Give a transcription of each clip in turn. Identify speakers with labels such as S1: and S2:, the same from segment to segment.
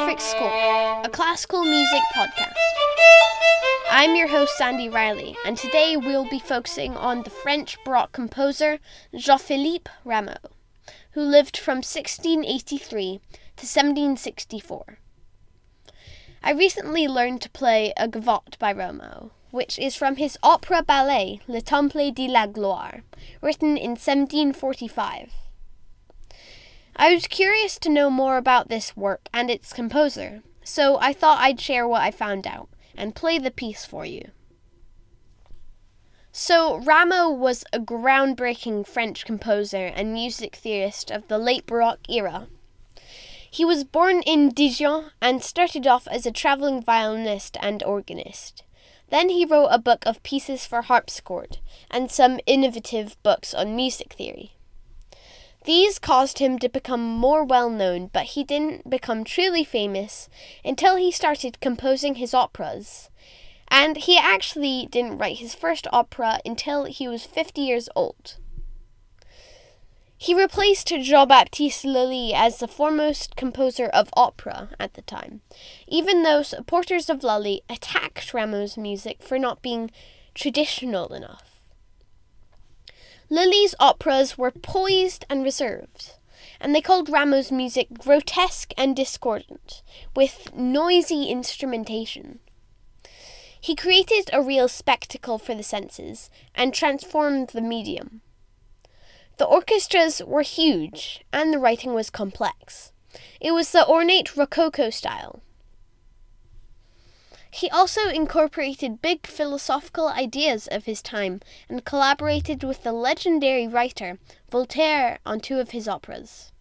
S1: Perfect Score, a classical music podcast. I'm your host, Sandy Riley, and today we'll be focusing on the French Baroque composer Jean Philippe Rameau, who lived from 1683 to 1764. I recently learned to play a gavotte by Rameau, which is from his opera ballet Le Temple de la Gloire, written in 1745. I was curious to know more about this work and its composer, so I thought I'd share what I found out and play the piece for you. So, Rameau was a groundbreaking French composer and music theorist of the late Baroque era. He was born in Dijon and started off as a traveling violinist and organist. Then he wrote a book of pieces for harpsichord and some innovative books on music theory. These caused him to become more well known, but he didn't become truly famous until he started composing his operas. And he actually didn't write his first opera until he was 50 years old. He replaced Jean Baptiste Lully as the foremost composer of opera at the time, even though supporters of Lully attacked Rameau's music for not being traditional enough. Lully's operas were poised and reserved, and they called Rameau's music grotesque and discordant, with noisy instrumentation. He created a real spectacle for the senses and transformed the medium. The orchestras were huge, and the writing was complex. It was the ornate Rococo style, he also incorporated big philosophical ideas of his time and collaborated with the legendary writer Voltaire on two of his operas.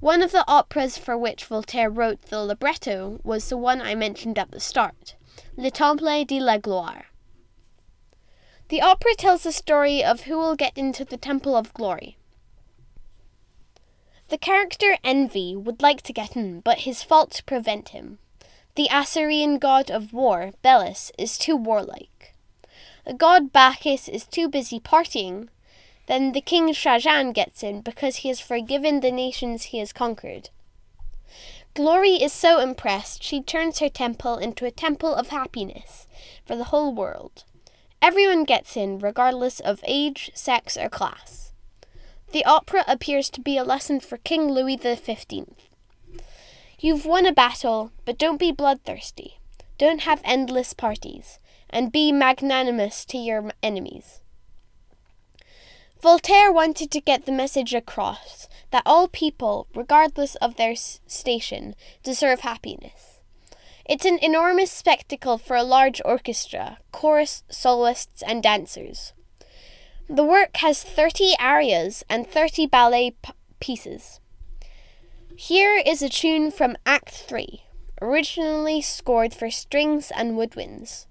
S1: One of the operas for which Voltaire wrote the libretto was the one I mentioned at the start, Le Temple de la Gloire. The opera tells the story of who will get into the Temple of Glory. The character Envy would like to get in, but his faults prevent him. The Assyrian god of war, Belus, is too warlike. The god Bacchus is too busy partying. Then the king Trajan gets in because he has forgiven the nations he has conquered. Glory is so impressed she turns her temple into a temple of happiness for the whole world. Everyone gets in, regardless of age, sex, or class. The opera appears to be a lesson for King Louis XV. You've won a battle, but don't be bloodthirsty. Don't have endless parties, and be magnanimous to your enemies. Voltaire wanted to get the message across that all people, regardless of their station, deserve happiness. It's an enormous spectacle for a large orchestra, chorus, soloists, and dancers. The work has 30 arias and 30 ballet p- pieces. Here is a tune from Act 3, originally scored for strings and woodwinds.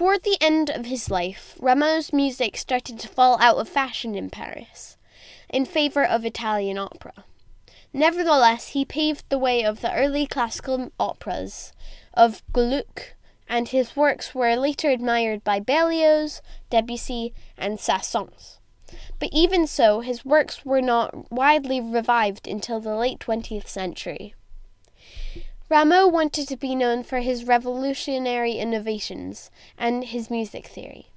S1: Toward the end of his life, Rameau's music started to fall out of fashion in Paris in favor of Italian opera. Nevertheless, he paved the way of the early classical operas of Gluck, and his works were later admired by Berlioz, Debussy, and Saint-Saëns. But even so, his works were not widely revived until the late 20th century. Rameau wanted to be known for his revolutionary innovations and his music theory.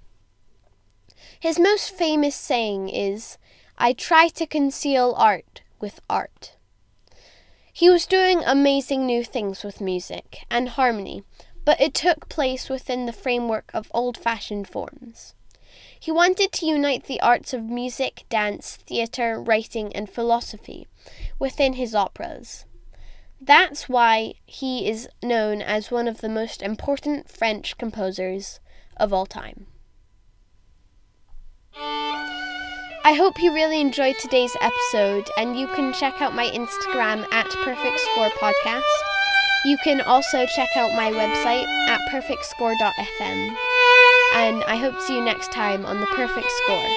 S1: His most famous saying is, I try to conceal art with art. He was doing amazing new things with music and harmony, but it took place within the framework of old fashioned forms. He wanted to unite the arts of music, dance, theatre, writing, and philosophy within his operas. That's why he is known as one of the most important French composers of all time. I hope you really enjoyed today's episode, and you can check out my Instagram at Perfect Score Podcast. You can also check out my website at perfectscore.fm. And I hope to see you next time on the Perfect Score.